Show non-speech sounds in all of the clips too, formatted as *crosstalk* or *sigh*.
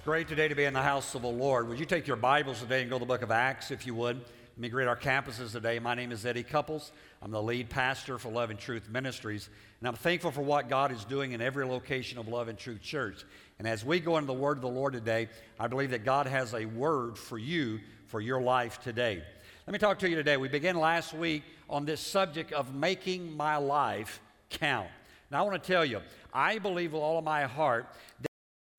It's great today to be in the house of the Lord. Would you take your Bibles today and go to the book of Acts, if you would? Let me greet our campuses today. My name is Eddie Couples. I'm the lead pastor for Love and Truth Ministries, and I'm thankful for what God is doing in every location of Love and Truth Church. And as we go into the Word of the Lord today, I believe that God has a word for you for your life today. Let me talk to you today. We began last week on this subject of making my life count. Now, I want to tell you, I believe with all of my heart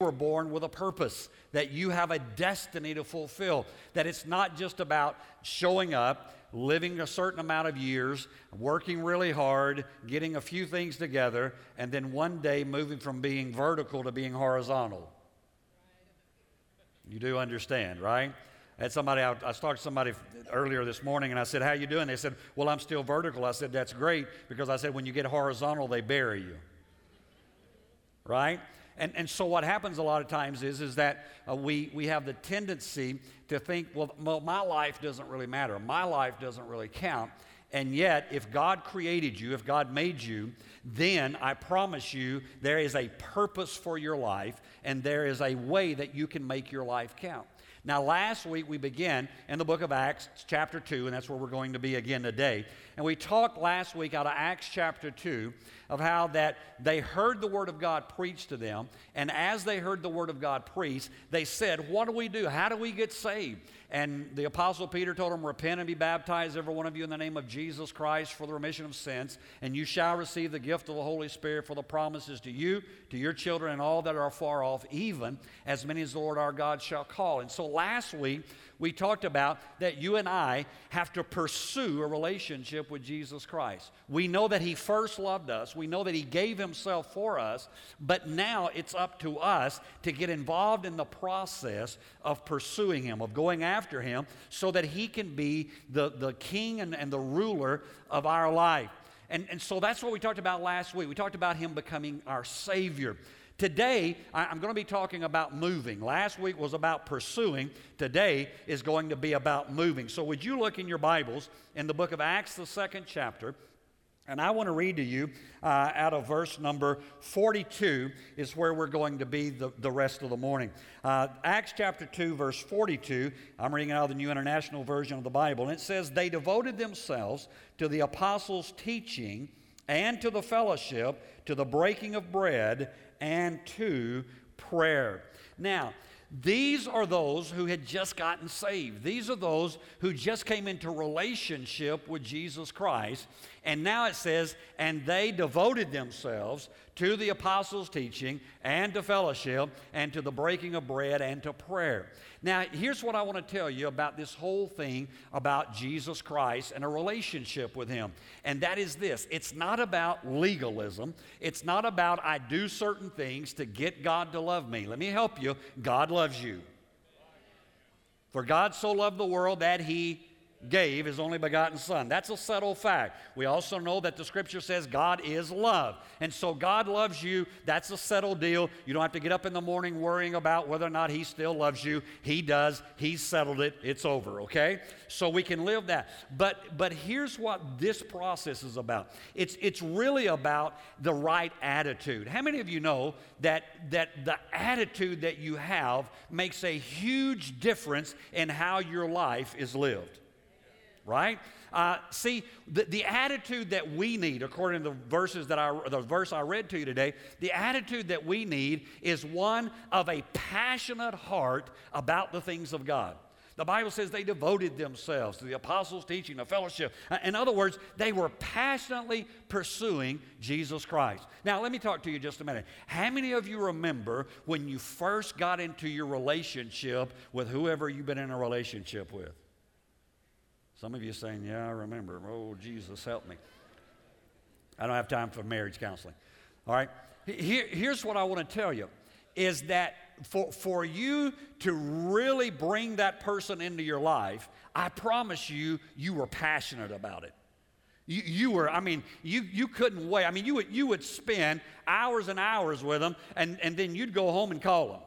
were born with a purpose, that you have a destiny to fulfill, that it's not just about showing up, living a certain amount of years, working really hard, getting a few things together, and then one day moving from being vertical to being horizontal. You do understand, right? I had somebody, I, I talked to somebody earlier this morning and I said, How you doing? They said, Well, I'm still vertical. I said, That's great because I said, When you get horizontal, they bury you. Right? And, and so what happens a lot of times is, is that uh, we, we have the tendency to think, well, well, my life doesn't really matter. My life doesn't really count. And yet, if God created you, if God made you, then I promise you there is a purpose for your life and there is a way that you can make your life count. Now, last week we began in the book of Acts, chapter 2, and that's where we're going to be again today. And we talked last week out of Acts chapter 2 of how that they heard the word of God preached to them, and as they heard the word of God preached, they said, What do we do? How do we get saved? And the Apostle Peter told them, Repent and be baptized, every one of you, in the name of Jesus Christ for the remission of sins, and you shall receive the gift of the Holy Spirit for the promises to you, to your children, and all that are far off, even as many as the Lord our God shall call. And so last week, we talked about that you and I have to pursue a relationship with Jesus Christ. We know that He first loved us, we know that He gave Himself for us, but now it's up to us to get involved in the process of pursuing Him, of going after Him, so that He can be the, the king and, and the ruler of our life. And, and so that's what we talked about last week. We talked about Him becoming our Savior. Today, I'm going to be talking about moving. Last week was about pursuing. Today is going to be about moving. So, would you look in your Bibles in the book of Acts, the second chapter? And I want to read to you uh, out of verse number 42 is where we're going to be the, the rest of the morning. Uh, Acts chapter 2, verse 42. I'm reading out of the New International Version of the Bible. And it says, They devoted themselves to the apostles' teaching and to the fellowship, to the breaking of bread, and to prayer. Now, these are those who had just gotten saved. These are those who just came into relationship with Jesus Christ. And now it says, and they devoted themselves to the apostles' teaching and to fellowship and to the breaking of bread and to prayer. Now, here's what I want to tell you about this whole thing about Jesus Christ and a relationship with Him. And that is this it's not about legalism, it's not about I do certain things to get God to love me. Let me help you. God loves you. For God so loved the world that He gave his only begotten Son. That's a settled fact. We also know that the scripture says God is love. And so God loves you. That's a settled deal. You don't have to get up in the morning worrying about whether or not he still loves you. He does. He's settled it. It's over, okay? So we can live that. But but here's what this process is about. It's it's really about the right attitude. How many of you know that that the attitude that you have makes a huge difference in how your life is lived? Right? Uh, see, the, the attitude that we need, according to the verses that I, the verse I read to you today, the attitude that we need is one of a passionate heart about the things of God. The Bible says they devoted themselves to the apostles' teaching, the fellowship. Uh, in other words, they were passionately pursuing Jesus Christ. Now, let me talk to you just a minute. How many of you remember when you first got into your relationship with whoever you've been in a relationship with? Some of you saying, Yeah, I remember. Oh, Jesus, help me. I don't have time for marriage counseling. All right? Here, here's what I want to tell you is that for, for you to really bring that person into your life, I promise you, you were passionate about it. You, you were, I mean, you, you couldn't wait. I mean, you would, you would spend hours and hours with them, and, and then you'd go home and call them.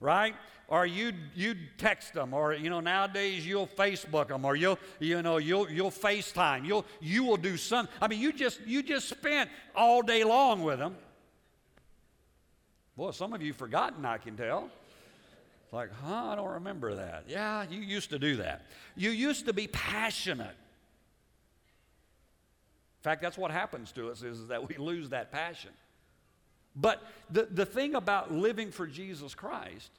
Right? or you'd, you'd text them, or you know nowadays you'll Facebook them, or you'll you know you'll you'll FaceTime. You'll you will do some. I mean, you just you just spent all day long with them. Boy, some of you forgotten, I can tell. It's like, huh, I don't remember that. Yeah, you used to do that. You used to be passionate. In fact, that's what happens to us is that we lose that passion. But the, the thing about living for Jesus Christ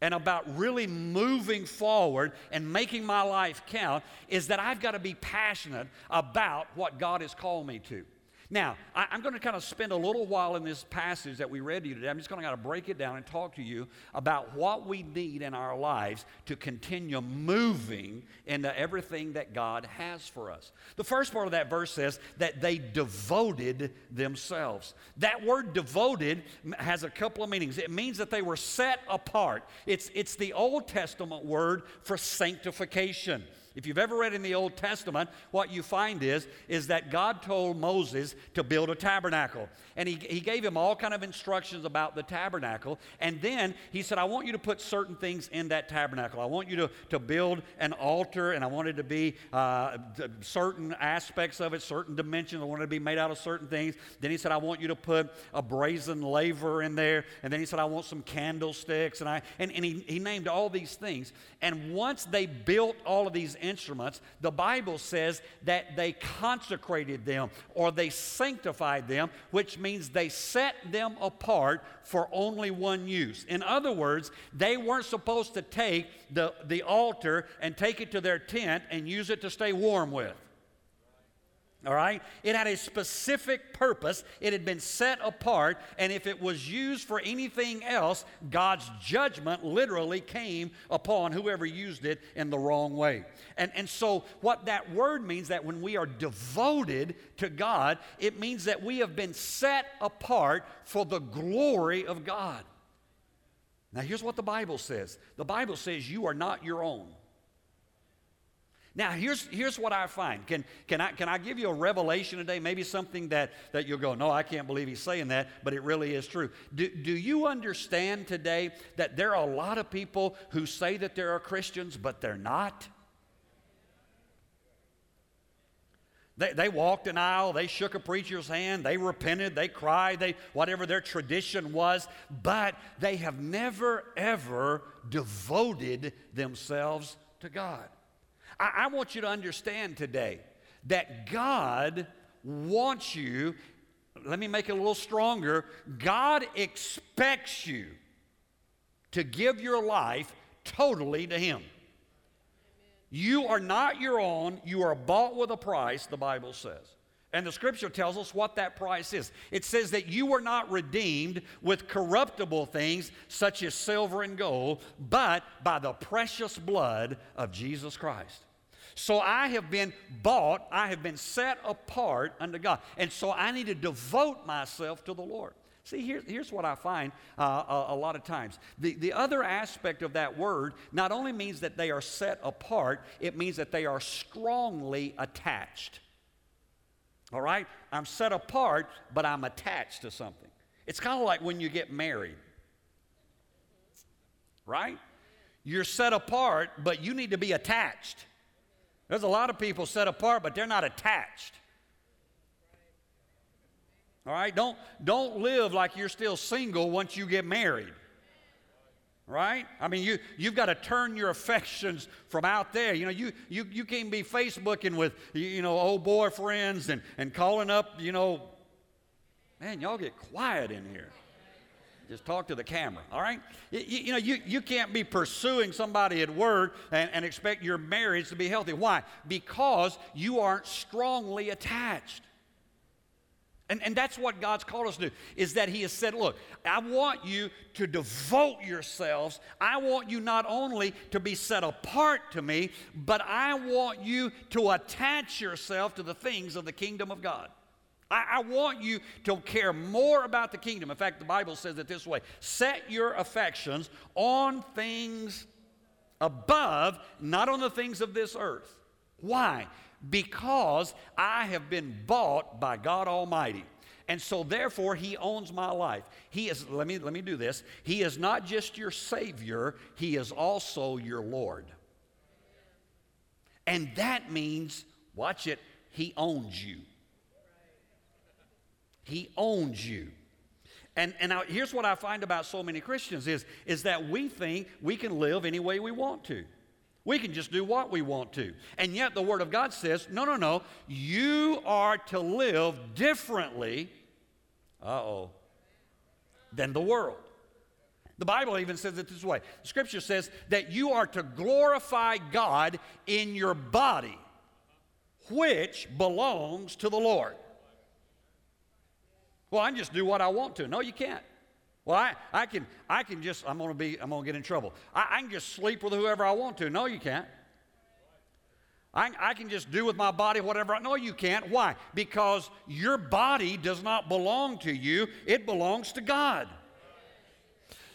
and about really moving forward and making my life count is that I've got to be passionate about what God has called me to. Now, I, am going to kind of spend a little while in this passage that we read to you today. I'm just going to kind of break it down and talk to you about what we need in our lives to continue moving into everything that God has for us. The first part of that verse says that they devoted themselves. That word devoted has a couple of meanings. It means that they were set apart. It's, it's the Old Testament word for sanctification. If you've ever read in the Old Testament, what you find is, is that God told Moses to build a tabernacle. And he, he gave him all kind of instructions about the tabernacle. And then he said, I want you to put certain things in that tabernacle. I want you to, to build an altar, and I want it to be uh, certain aspects of it, certain dimensions. I want it to be made out of certain things. Then he said, I want you to put a brazen laver in there. And then he said, I want some candlesticks. And, I, and, and he, he named all these things. And once they built all of these instruments, the Bible says that they consecrated them or they sanctified them, which means they set them apart for only one use. In other words, they weren't supposed to take the, the altar and take it to their tent and use it to stay warm with. All right? It had a specific purpose. It had been set apart. And if it was used for anything else, God's judgment literally came upon whoever used it in the wrong way. And, and so, what that word means that when we are devoted to God, it means that we have been set apart for the glory of God. Now, here's what the Bible says the Bible says you are not your own. Now, here's, here's what I find. Can, can, I, can I give you a revelation today? Maybe something that, that you'll go, no, I can't believe he's saying that, but it really is true. Do, do you understand today that there are a lot of people who say that they are Christians, but they're not? They, they walked an aisle, they shook a preacher's hand, they repented, they cried, they whatever their tradition was, but they have never ever devoted themselves to God. I, I want you to understand today that God wants you, let me make it a little stronger. God expects you to give your life totally to Him. You are not your own, you are bought with a price, the Bible says. And the scripture tells us what that price is. It says that you were not redeemed with corruptible things such as silver and gold, but by the precious blood of Jesus Christ. So I have been bought, I have been set apart unto God. And so I need to devote myself to the Lord. See, here, here's what I find uh, a, a, lot of times. The, the other aspect of that word not only means that they are set apart, it means that they are strongly attached. All right? I'm set apart, but I'm attached to something. It's kind of like when you get married, right? You're set apart, but you need to be attached. There's a lot of people set apart, but they're not attached. All right? Don't, don't live like you're still single once you get married. Right? I mean, you, you've got to turn your affections from out there. You know, you, you, you can't be Facebooking with, you know, old boyfriends and, and calling up, you know, man, y'all get quiet in here. Just talk to the camera, all right? You, you, know, you, you can't be pursuing somebody at work and, and expect your marriage to be healthy. Why? Because you aren't strongly attached. And, and that's what God's called us to do, is that He has said, Look, I want you to devote yourselves. I want you not only to be set apart to me, but I want you to attach yourself to the things of the kingdom of God. I, I, want you to care more about the kingdom. In fact, the Bible says it this way set your affections on things above, not on the things of this earth. Why? Because I have been bought by God Almighty. And so therefore he owns my life. He is let me let me do this. He is not just your savior, he is also your Lord. And that means watch it, he owns you. He owns you. And, and here's what I find about so many Christians is, is that we think we can live any way we want to. We can just do what we want to. And yet the Word of God says, no, no, no, you are to live differently, uh oh, than the world. The Bible even says it this way Scripture says that you are to glorify God in your body, which belongs to the Lord. Well, I can just do what I want to. No, you can't. Well, I, I can I can just I'm gonna be I'm gonna get in trouble. I, I can just sleep with whoever I want to. No, you can't. I, I can just do with my body whatever I no, you can't. Why? Because your body does not belong to you, it belongs to God.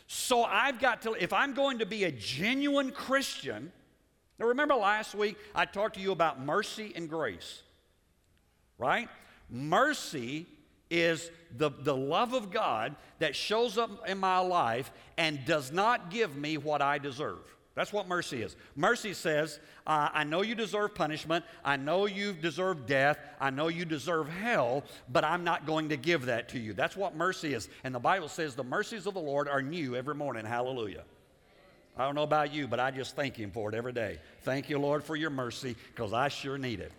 So I've got to, if I'm going to be a genuine Christian, now remember last week I talked to you about mercy and grace, right? Mercy is the, the love of God that shows up in my life and does not give me what I deserve. That's what mercy is. Mercy says, uh, I know you deserve punishment. I know you deserve death. I know you deserve hell, but I'm not going to give that to you. That's what mercy is. And the Bible says the mercies of the Lord are new every morning. Hallelujah. I don't know about you, but I just thank Him for it every day. Thank you, Lord, for your mercy, because I sure need it.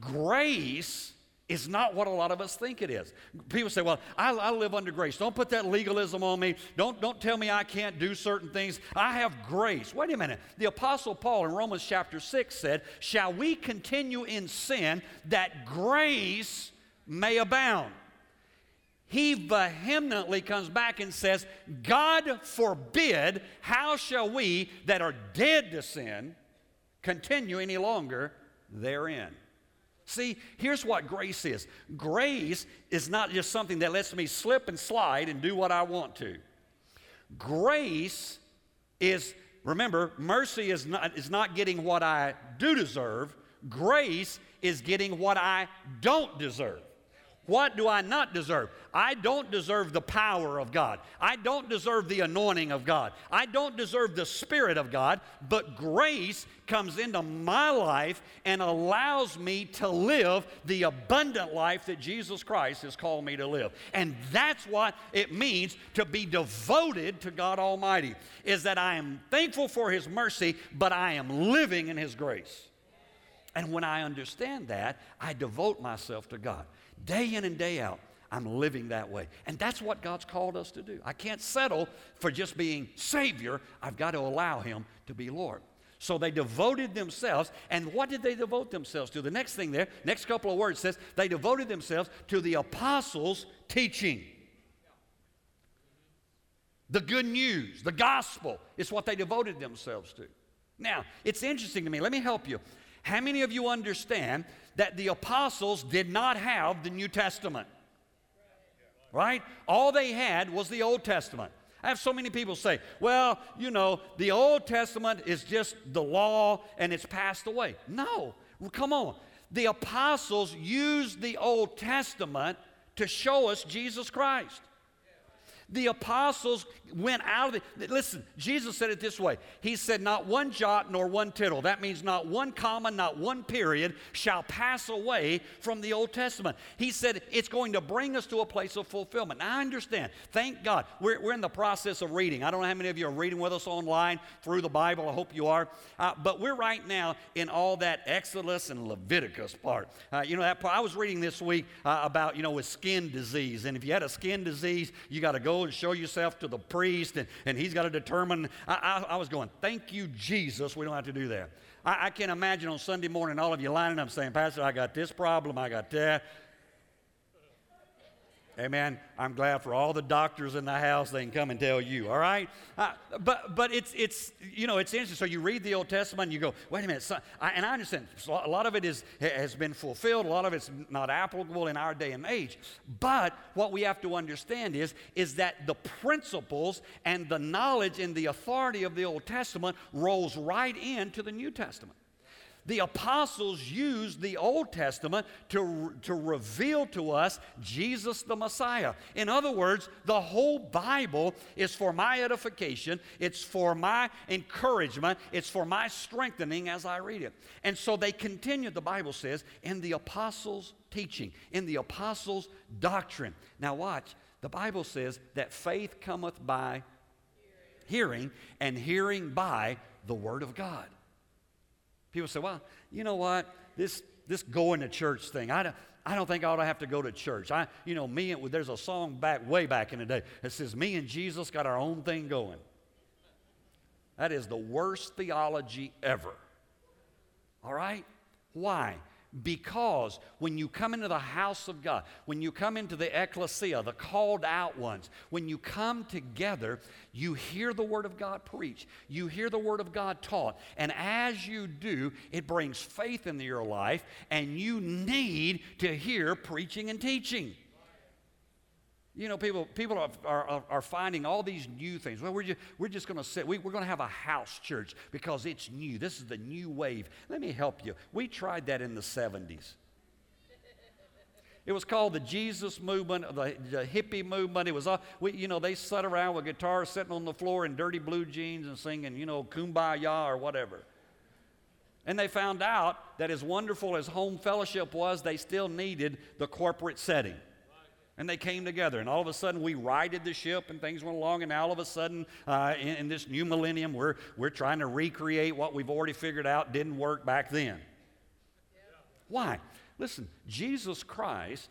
Grace is not what a lot of us think it is. People say, well, I, I, live under grace. Don't put that legalism on me. Don't, don't tell me I can't do certain things. I have grace. Wait a minute. The Apostle Paul in Romans chapter 6 said, Shall we continue in sin that grace may abound? He vehemently comes back and says, God forbid, how shall we that are dead to sin continue any longer therein? See, here's what grace is grace is not just something that lets me slip and slide and do what I want to. Grace is, remember, mercy is not, is not getting what I do deserve, grace is getting what I don't deserve. What do I not deserve? I don't deserve the power of God. I don't deserve the anointing of God. I don't deserve the Spirit of God, but grace comes into my life and allows me to live the abundant life that Jesus Christ has called me to live. And that's what it means to be devoted to God Almighty, is that I am thankful for His mercy, but I am living in His grace. And when I understand that, I devote myself to God. Day in and day out, I'm living that way. And that's what God's called us to do. I can't settle for just being Savior. I've got to allow Him to be Lord. So they devoted themselves. And what did they devote themselves to? The next thing there, next couple of words says, they devoted themselves to the apostles' teaching. The good news, the gospel is what they devoted themselves to. Now, it's interesting to me. Let me help you. How many of you understand that the apostles did not have the New Testament? Right? All they had was the Old Testament. I have so many people say, well, you know, the Old Testament is just the law and it's passed away. No, come on. The apostles used the Old Testament to show us Jesus Christ. The apostles went out of the. Listen, Jesus said it this way He said, Not one jot nor one tittle, that means not one comma, not one period, shall pass away from the Old Testament. He said it's going to bring us to a place of fulfillment. Now, I understand. Thank God. We're, we're in the process of reading. I don't know how many of you are reading with us online through the Bible. I hope you are. Uh, but we're right now in all that Exodus and Leviticus part. Uh, you know, that part, I was reading this week uh, about, you know, with skin disease. And if you had a skin disease, you got to go and show yourself to the priest, and, and he's got to determine. I, I, I was going, Thank you, Jesus. We don't have to do that. I, I can imagine on Sunday morning all of you lining up saying, Pastor, I got this problem, I got that. Amen. I'm glad for all the doctors in the house. They can come and tell you. All right. Uh, but but it's it's you know it's interesting. So you read the Old Testament and you go, wait a minute. So, I, and I understand a lot of it is has been fulfilled. A lot of it's not applicable in our day and age. But what we have to understand is is that the principles and the knowledge and the authority of the Old Testament rolls right into the New Testament the apostles used the Old Testament to, to reveal to us Jesus the Messiah. In other words, the whole Bible is for my edification, it's for my encouragement, it's for my strengthening as I read it. And so they continued, the Bible says, in the apostles' teaching, in the apostles' doctrine. Now, watch. The Bible says that faith cometh by hearing, and hearing by the Word of God. People say, well, you know what? This, this going to church thing, I don't, I don't think I ought to have to go to church. I, you know, me and there's a song back way back in the day that says, "Me and Jesus got our own thing going." That is the worst theology ever. All right? Why? Because when you come into the house of God, when you come into the ecclesia, the called out ones, when you come together, you hear the Word of God preached, you hear the Word of God taught, and as you do, it brings faith into your life, and you need to hear preaching and teaching. You know, people, people are, are, are finding all these new things. Well, we're just, we're just going to sit. We, we're going to have a house church because it's new. This is the new wave. Let me help you. We tried that in the 70s. It was called the Jesus movement, the, the hippie movement. It was, all, we, you know, they sat around with guitars sitting on the floor in dirty blue jeans and singing, you know, kumbaya or whatever. And they found out that as wonderful as home fellowship was, they still needed the corporate setting. And they came together, and all of a sudden we righted the ship, and things went along. And now all of a sudden, uh, in, in, this new millennium, we're, we're trying to recreate what we've already figured out didn't work back then. Yeah. Why? Listen, Jesus Christ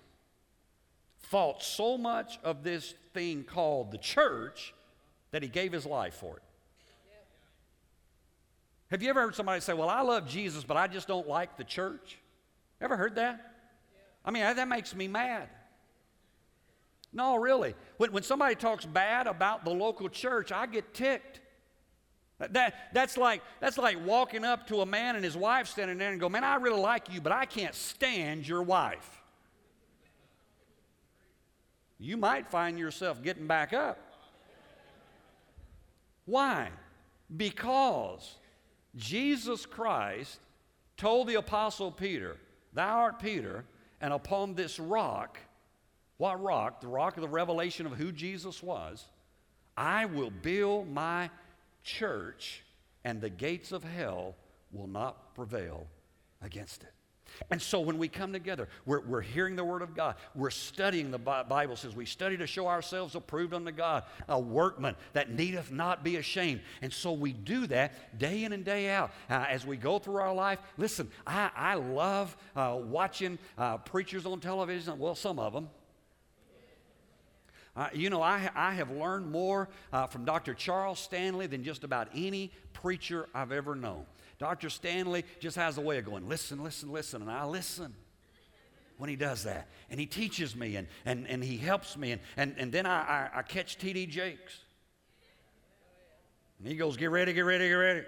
thought so much of this thing called the church that he gave his life for it. Have you ever heard somebody say, Well, I love Jesus, but I just don't like the church? Ever heard that? I mean, that makes me mad. No, really. When, when somebody talks bad about the local church, I get ticked. That, that's, like, that's like walking up to a man and his wife standing there and go, Man, I really like you, but I can't stand your wife. You might find yourself getting back up. Why? Because Jesus Christ told the Apostle Peter, Thou art Peter, and upon this rock what rock? The rock of the revelation of who Jesus was. I will build my church, and the gates of hell will not prevail against it. And so when we come together, we're, we're hearing the Word of God. We're studying the Bible says we study to show ourselves approved unto God, a workman that needeth not be ashamed. And so we do that day in and day out uh, as we go through our life. Listen, I, I love uh, watching uh, preachers on television. Well, some of them. Uh, you know, I, I have learned more uh, from Dr. Charles Stanley than just about any preacher I've ever known. Dr. Stanley just has a way of going, listen, listen, listen, and I listen when he does that. And he teaches me and, and, and he helps me. And, and, and then I, I, I catch T.D. Jakes. And he goes, Get ready, get ready, get ready.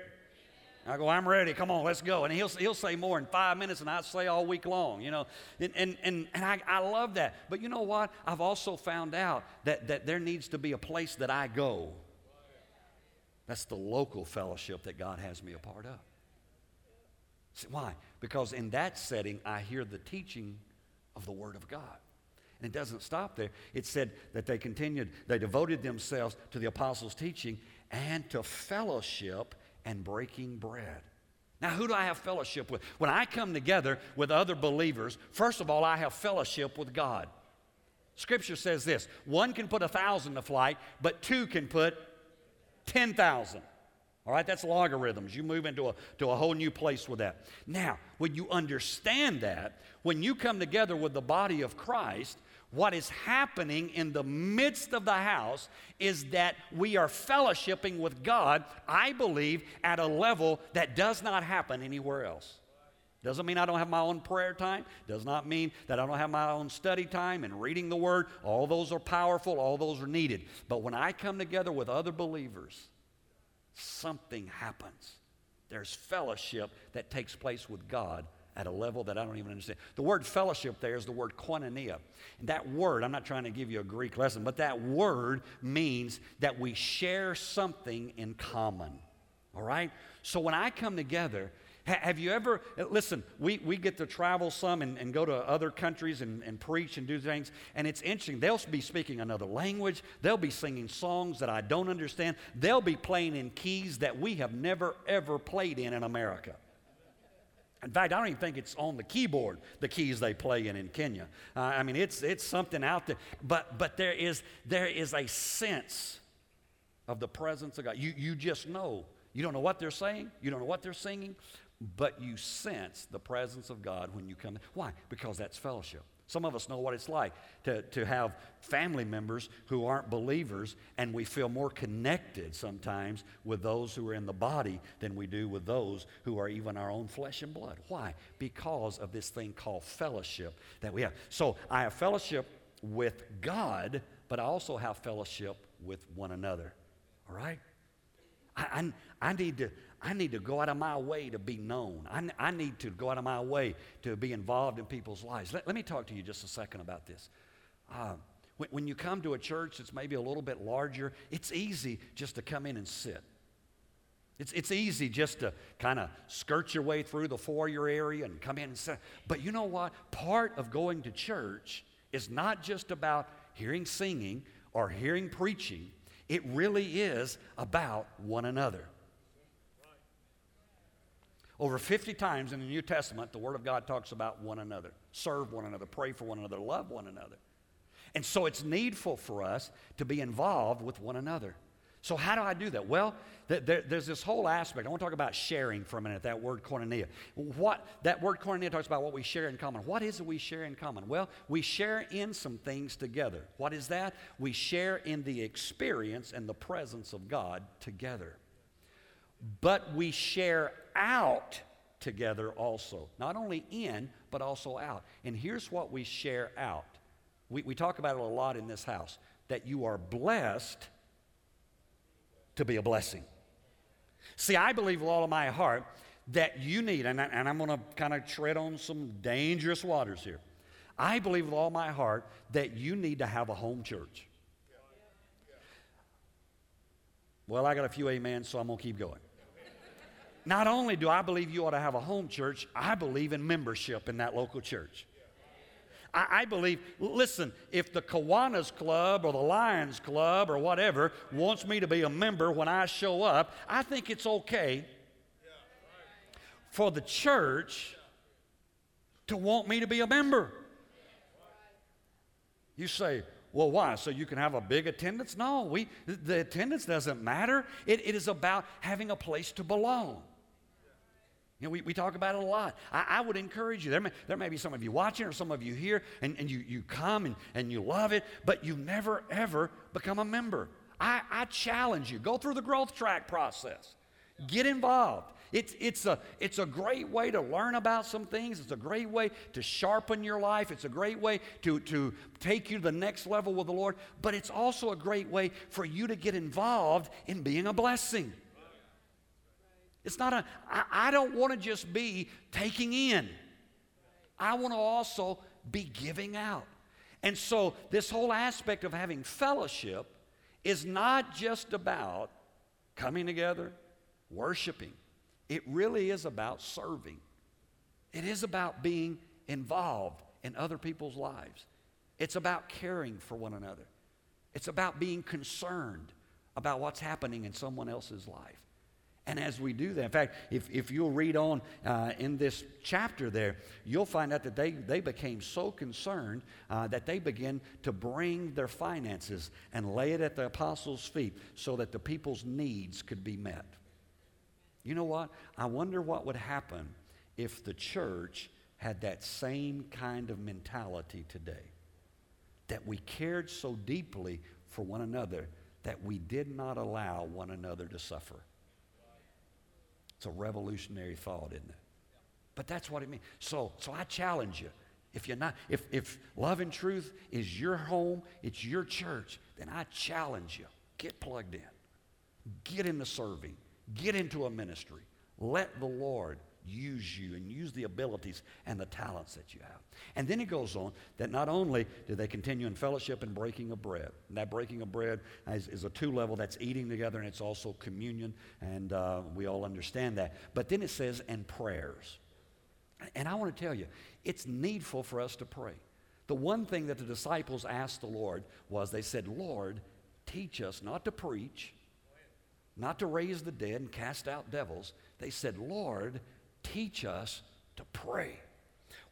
I go, I'm ready. Come on, let's go. And he'll, he'll say more in five minutes than I say all week long, you know. And, and, and, and I, I love that. But you know what? I've also found out that, that there needs to be a place that I go. That's the local fellowship that God has me a part of. See, why? Because in that setting, I hear the teaching of the Word of God. And it doesn't stop there. It said that they continued, they devoted themselves to the apostles' teaching and to fellowship and breaking bread. Now, who do I have fellowship with? When I come together with other believers, first of all, I have fellowship with God. Scripture says this one can put a thousand to flight, but two can put 10,000. All right, that's logarithms. You move into a, to a whole new place with that. Now, when you understand that, when you come together with the body of Christ, what is happening in the midst of the house is that we are fellowshipping with God, I believe, at a level that does not happen anywhere else. Doesn't mean I don't have my own prayer time. Does not mean that I don't have my own study time and reading the Word. All those are powerful, all those are needed. But when I come together with other believers, something happens. There's fellowship that takes place with God at a level that I don't even understand. The word fellowship there is the word koinonia. And that word, I'm not trying to give you a Greek lesson, but that word means that we share something in common. All right? So when I come together, have you ever, eh, listen, we, we get to travel some and, and go to other countries and, and preach and do things, and it's interesting. They'll be speaking another language, they'll be singing songs that I don't understand, they'll be playing in keys that we have never, ever played in in America. In fact, I don't even think it's on the keyboard, the keys they play in in Kenya. Uh, I mean, it's, it's something out there. But, but there, is, there is a sense of the presence of God. You, you just know. You don't know what they're saying, you don't know what they're singing, but you sense the presence of God when you come. Why? Because that's fellowship. Some of us know what it's like to, to have family members who aren't believers, and we feel more connected sometimes with those who are in the body than we do with those who are even our own flesh and blood. Why? Because of this thing called fellowship that we have. So I have fellowship with God, but I also have fellowship with one another. All right? I, I, I, need to, I need to go out of my way to be known. I, I need to go out of my way to be involved in people's lives. Let, let me talk to you just a second about this. Uh, when, when you come to a church that's maybe a little bit larger, it's easy just to come in and sit. It's, it's easy just to kind of skirt your way through the foyer area and come in and sit. But you know what? Part of going to church is not just about hearing singing or hearing preaching, it really is about one another. Over 50 times in the New Testament, the Word of God talks about one another. Serve one another, pray for one another, love one another. And so it's needful for us to be involved with one another. So, how do I do that? Well, there's this whole aspect. I want to talk about sharing for a minute, that word koinonia. What, that word koinonia talks about what we share in common. What is it we share in common? Well, we share in some things together. What is that? We share in the experience and the presence of God together. But we share out together also. Not only in, but also out. And here's what we share out. We, we talk about it a lot in this house that you are blessed to be a blessing. See, I believe with all of my heart that you need, and, I, and I'm going to kind of tread on some dangerous waters here. I believe with all my heart that you need to have a home church. Well, I got a few amens, so I'm going to keep going. Not only do I believe you ought to have a home church, I believe in membership in that local church. I, I believe, listen, if the Kiwanis Club or the Lions Club or whatever wants me to be a member when I show up, I think it's okay for the church to want me to be a member. You say, well, why? So you can have a big attendance? No, we, the attendance doesn't matter. It, it is about having a place to belong. You know, we, we talk about it a lot. I, I would encourage you. There may, there may be some of you watching or some of you here, and, and you, you come and, and you love it, but you never, ever become a member. I, I challenge you go through the growth track process, get involved. It's, it's, a, it's a great way to learn about some things. It's a great way to sharpen your life. It's a great way to, to take you to the next level with the Lord. But it's also a great way for you to get involved in being a blessing. It's not a, I, I don't want to just be taking in. I want to also be giving out. And so, this whole aspect of having fellowship is not just about coming together, worshiping. It really is about serving. It is about being involved in other people's lives. It's about caring for one another. It's about being concerned about what's happening in someone else's life. And as we do that, in fact, if, if you'll read on uh, in this chapter there, you'll find out that they, they became so concerned uh, that they began to bring their finances and lay it at the apostles' feet so that the people's needs could be met. You know what? I wonder what would happen if the church had that same kind of mentality today. That we cared so deeply for one another that we did not allow one another to suffer. It's a revolutionary thought, isn't it? But that's what it means. So, so I challenge you. If you're not, if, if love and truth is your home, it's your church, then I challenge you. Get plugged in. Get into serving. Get into a ministry. Let the Lord use you and use the abilities and the talents that you have. And then he goes on that not only do they continue in fellowship and breaking of bread, and that breaking of bread is, is a two level that's eating together and it's also communion, and uh, we all understand that. But then it says, and prayers. And I want to tell you, it's needful for us to pray. The one thing that the disciples asked the Lord was they said, Lord, teach us not to preach, not to raise the dead and cast out devils. They said, Lord, teach us to pray.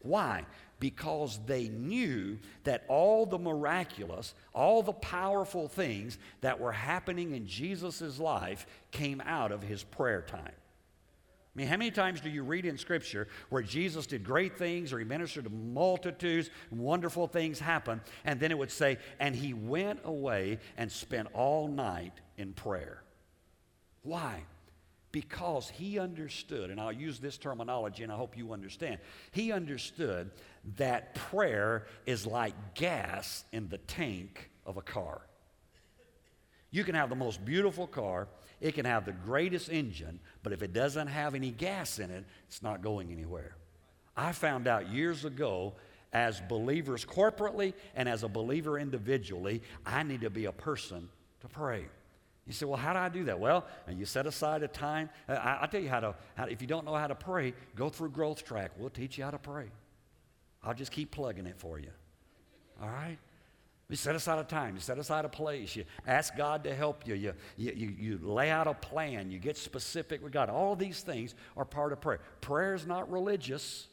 Why? Because they knew that all the miraculous, all the powerful things that were happening in Jesus' life came out of his prayer time. I mean, how many times do you read in Scripture where Jesus did great things or he ministered to multitudes, wonderful things happen, and then it would say, and he went away and spent all night in prayer? Why? Because he understood, and I'll use this terminology and I hope you understand. He understood that prayer is like gas in the tank of a car. You can have the most beautiful car, it can have the greatest engine, but if it doesn't have any gas in it, it's not going anywhere. I found out years ago, as believers corporately and as a believer individually, I need to be a person to pray. You say, well, how do I do that? Well, you set aside a time. Uh, I, will tell you how to, how, if you don't know how to pray, go through Growth Track. We'll teach you how to pray. I'll just keep plugging it for you. All right? You set aside a time, you set aside a place, you ask God to help you, you, you, you, you lay out a plan, you get specific with God. All these things are part of prayer. Prayer is not religious,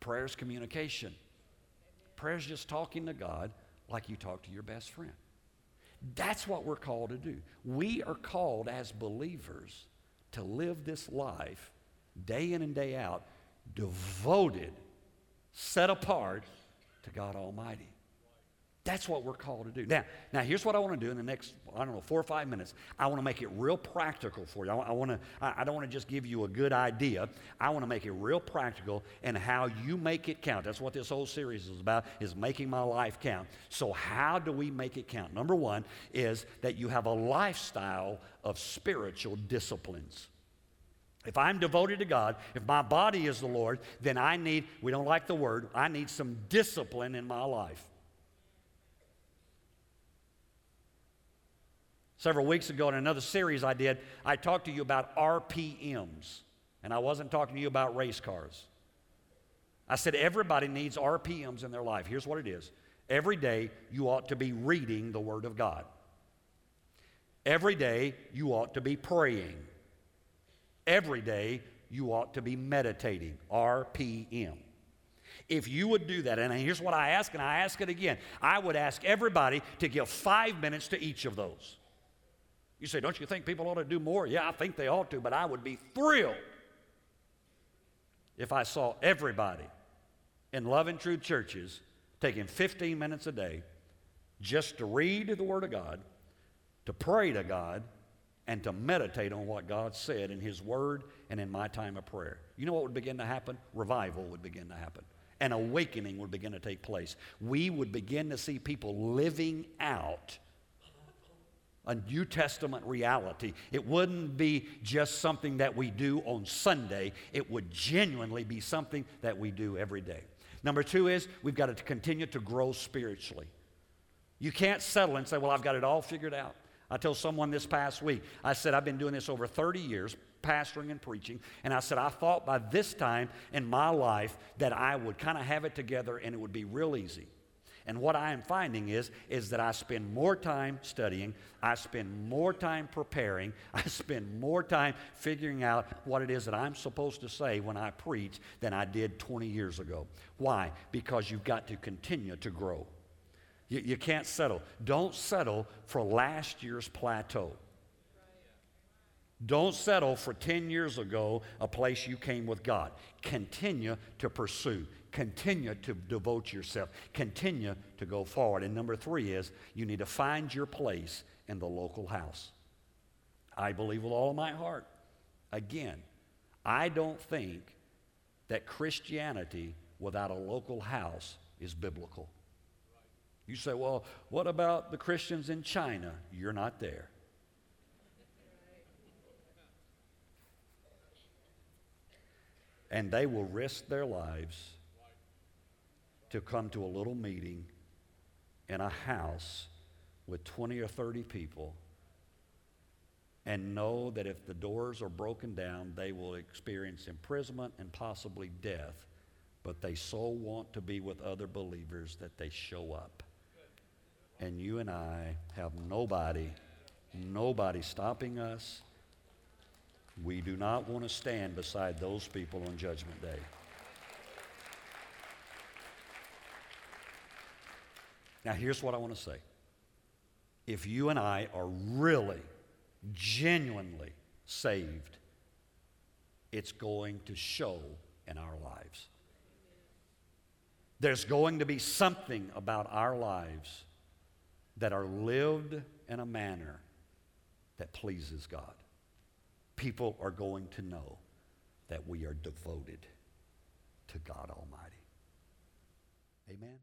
prayer is communication. Prayer is just talking to God like you talk to your best friend. That's what we're called to do. We are called as believers to live this life day in and day out, devoted, set apart to God Almighty. That's what we're called to do. Now, now here's what I want to do in the next, I don't know, four or five minutes. I want to make it real practical for you. I, I want to, I, I don't want to just give you a good idea. I want to make it real practical and how you make it count. That's what this whole series is about, is making my life count. So how do we make it count? Number one is that you have a lifestyle of spiritual disciplines. If I'm devoted to God, if my body is the Lord, then I need, we don't like the word, I need some discipline in my life. Several weeks ago in another series I did, I talked to you about RPMs, and I wasn't talking to you about race cars. I said everybody needs RPMs in their life. Here's what it is every day you ought to be reading the Word of God, every day you ought to be praying, every day you ought to be meditating. RPM. If you would do that, and here's what I ask, and I ask it again I would ask everybody to give five minutes to each of those. You say, don't you think people ought to do more? Yeah, I think they ought to, but I would be thrilled if I saw everybody in Love and Truth churches taking 15 minutes a day just to read the Word of God, to pray to God, and to meditate on what God said in His Word and in my time of prayer. You know what would begin to happen? Revival would begin to happen. An awakening would begin to take place. We would begin to see people living out a New Testament reality. It wouldn't be just something that we do on Sunday, it would genuinely be something that we do every day. Number two is we've got to continue to grow spiritually. You can't settle and say, Well, I've got it all figured out. I told someone this past week, I said, I've been doing this over 30 years, pastoring and preaching, and I said, I thought by this time in my life that I would kind of have it together and it would be real easy. And what I am finding is, is that I spend more time studying, I spend more time preparing, *laughs* I spend more time figuring out what it is that I'm supposed to say when I preach than I did 20 years ago. Why? Because you've got to continue to grow. You, you can't settle. Don't settle for last year's plateau. Don't settle for 10 years ago, a place you came with God. Continue to pursue. Continue to devote yourself. Continue to go forward. And number three is you need to find your place in the local house. I believe with all my heart. Again, I don't think that Christianity without a local house is biblical. You say, well, what about the Christians in China? You're not there. and they will risk their lives to come to a little meeting in a house with 20 or 30 people and know that if the doors are broken down, they will experience imprisonment and possibly death. But they so want to be with other believers that they show up. And you and I have nobody, nobody stopping us We do not want to stand beside those people on Judgment Day. Now, here's what I want to say. If you and I are really, genuinely saved, it's going to show in our lives. There's going to be something about our lives that are lived in a manner that pleases God. People are going to know that we are devoted to God Almighty. Amen.